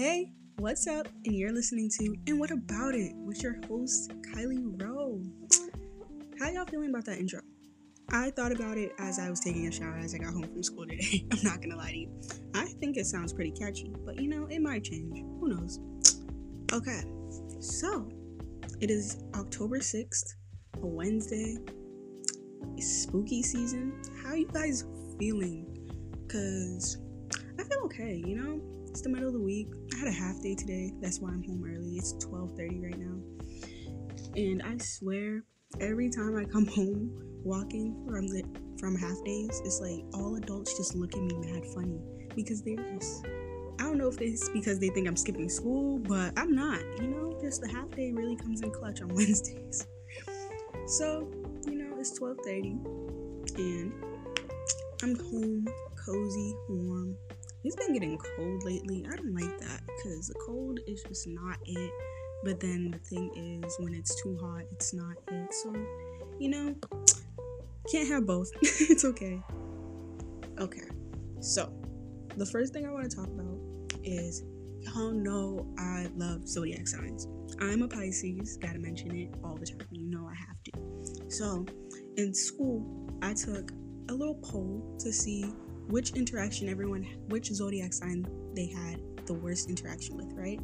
Hey, what's up? And you're listening to And What About It with your host, Kylie Rowe. How y'all feeling about that intro? I thought about it as I was taking a shower as I got home from school today. I'm not gonna lie to you. I think it sounds pretty catchy, but you know, it might change. Who knows? Okay, so it is October 6th, a Wednesday. Spooky season. How you guys feeling? Cause I feel okay, you know? It's the middle of the week. Had a half day today. That's why I'm home early. It's 12:30 right now. And I swear, every time I come home walking from the from half days, it's like all adults just look at me mad funny because they're just I don't know if it's because they think I'm skipping school, but I'm not. You know, just the half day really comes in clutch on Wednesdays. So, you know, it's 12:30 and I'm home, cozy, warm, it's been getting cold lately. I don't like that because the cold is just not it. But then the thing is, when it's too hot, it's not it. So, you know, can't have both. it's okay. Okay, so the first thing I want to talk about is y'all know I love zodiac signs. I'm a Pisces, gotta mention it all the time. You know I have to. So, in school, I took a little poll to see which interaction everyone, which zodiac sign they had the worst interaction with, right?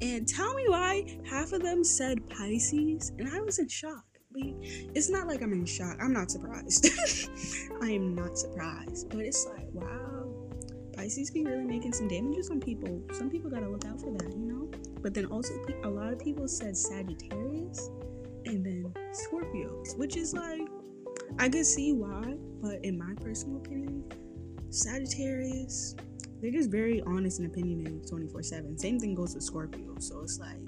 And tell me why half of them said Pisces, and I was in shock. It's not like I'm in shock. I'm not surprised. I am not surprised. But it's like, wow, Pisces be really making some damages on people. Some people gotta look out for that, you know? But then also, a lot of people said Sagittarius and then Scorpios, which is like, I could see why, but in my personal opinion, Sagittarius, they're just very honest in opinion and opinionated 24 7. Same thing goes with Scorpio. So it's like,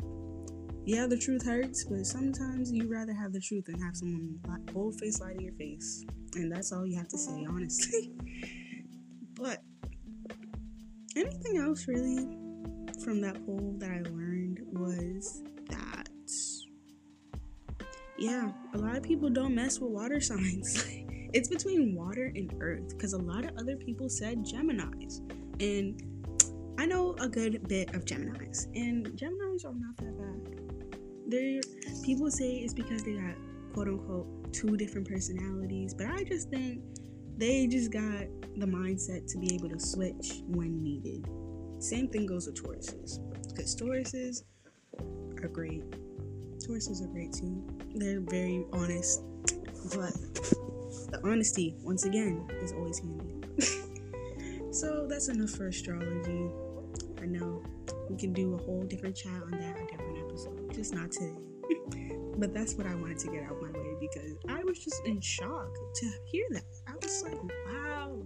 yeah, the truth hurts, but sometimes you rather have the truth than have someone bold face lie to your face. And that's all you have to say, honestly. but anything else really from that poll that I learned was that, yeah, a lot of people don't mess with water signs. It's between water and earth because a lot of other people said Geminis. And I know a good bit of Geminis, and Geminis are not that bad. They people say it's because they got quote unquote two different personalities, but I just think they just got the mindset to be able to switch when needed. Same thing goes with Tauruses, because Tauruses are great. Tauruses are great too. They're very honest, but the honesty, once again, is always handy. so that's enough for astrology. I know we can do a whole different chat on that, a different episode, just not today. but that's what I wanted to get out my way because I was just in shock to hear that. I was like, wow,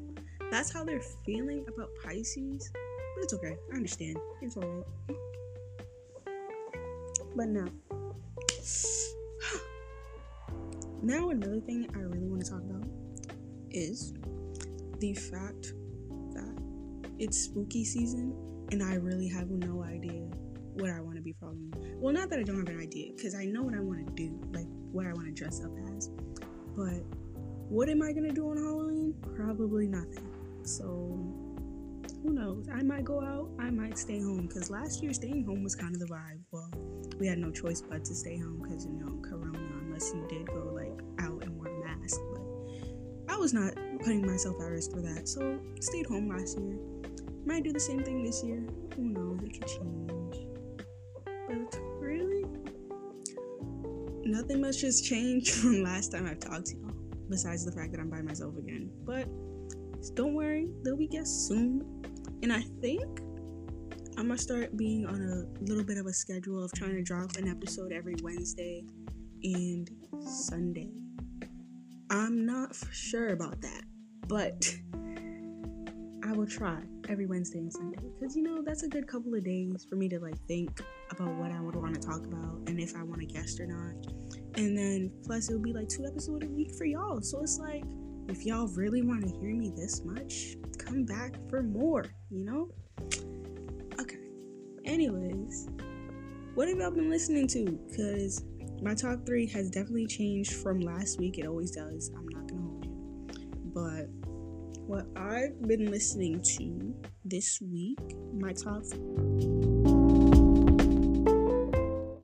that's how they're feeling about Pisces. But it's okay. I understand. It's alright. But now, now, another thing I really want to talk about is the fact that it's spooky season and I really have no idea what I want to be following. Well, not that I don't have an idea, because I know what I want to do, like what I want to dress up as. But what am I going to do on Halloween? Probably nothing. So, who knows? I might go out, I might stay home, because last year staying home was kind of the vibe. Well, we had no choice but to stay home because, you know, Corona, unless you did go like out and wear a mask. But I was not putting myself at risk for that. So stayed home last year. Might do the same thing this year. Who knows? It could change. But really, nothing much has changed from last time I've talked to y'all. Besides the fact that I'm by myself again. But don't worry, there'll be guests soon. And I think I'm gonna start being on a little bit of a schedule of trying to drop an episode every Wednesday and Sunday. I'm not sure about that, but I will try every Wednesday and Sunday because you know that's a good couple of days for me to like think about what I would want to talk about and if I want to guest or not. And then plus it'll be like two episodes a week for y'all. So it's like if y'all really want to hear me this much, come back for more, you know? Okay. Anyways, what have y'all been listening to? Because my top three has definitely changed from last week. It always does. I'm not gonna hold you. But what I've been listening to this week, my top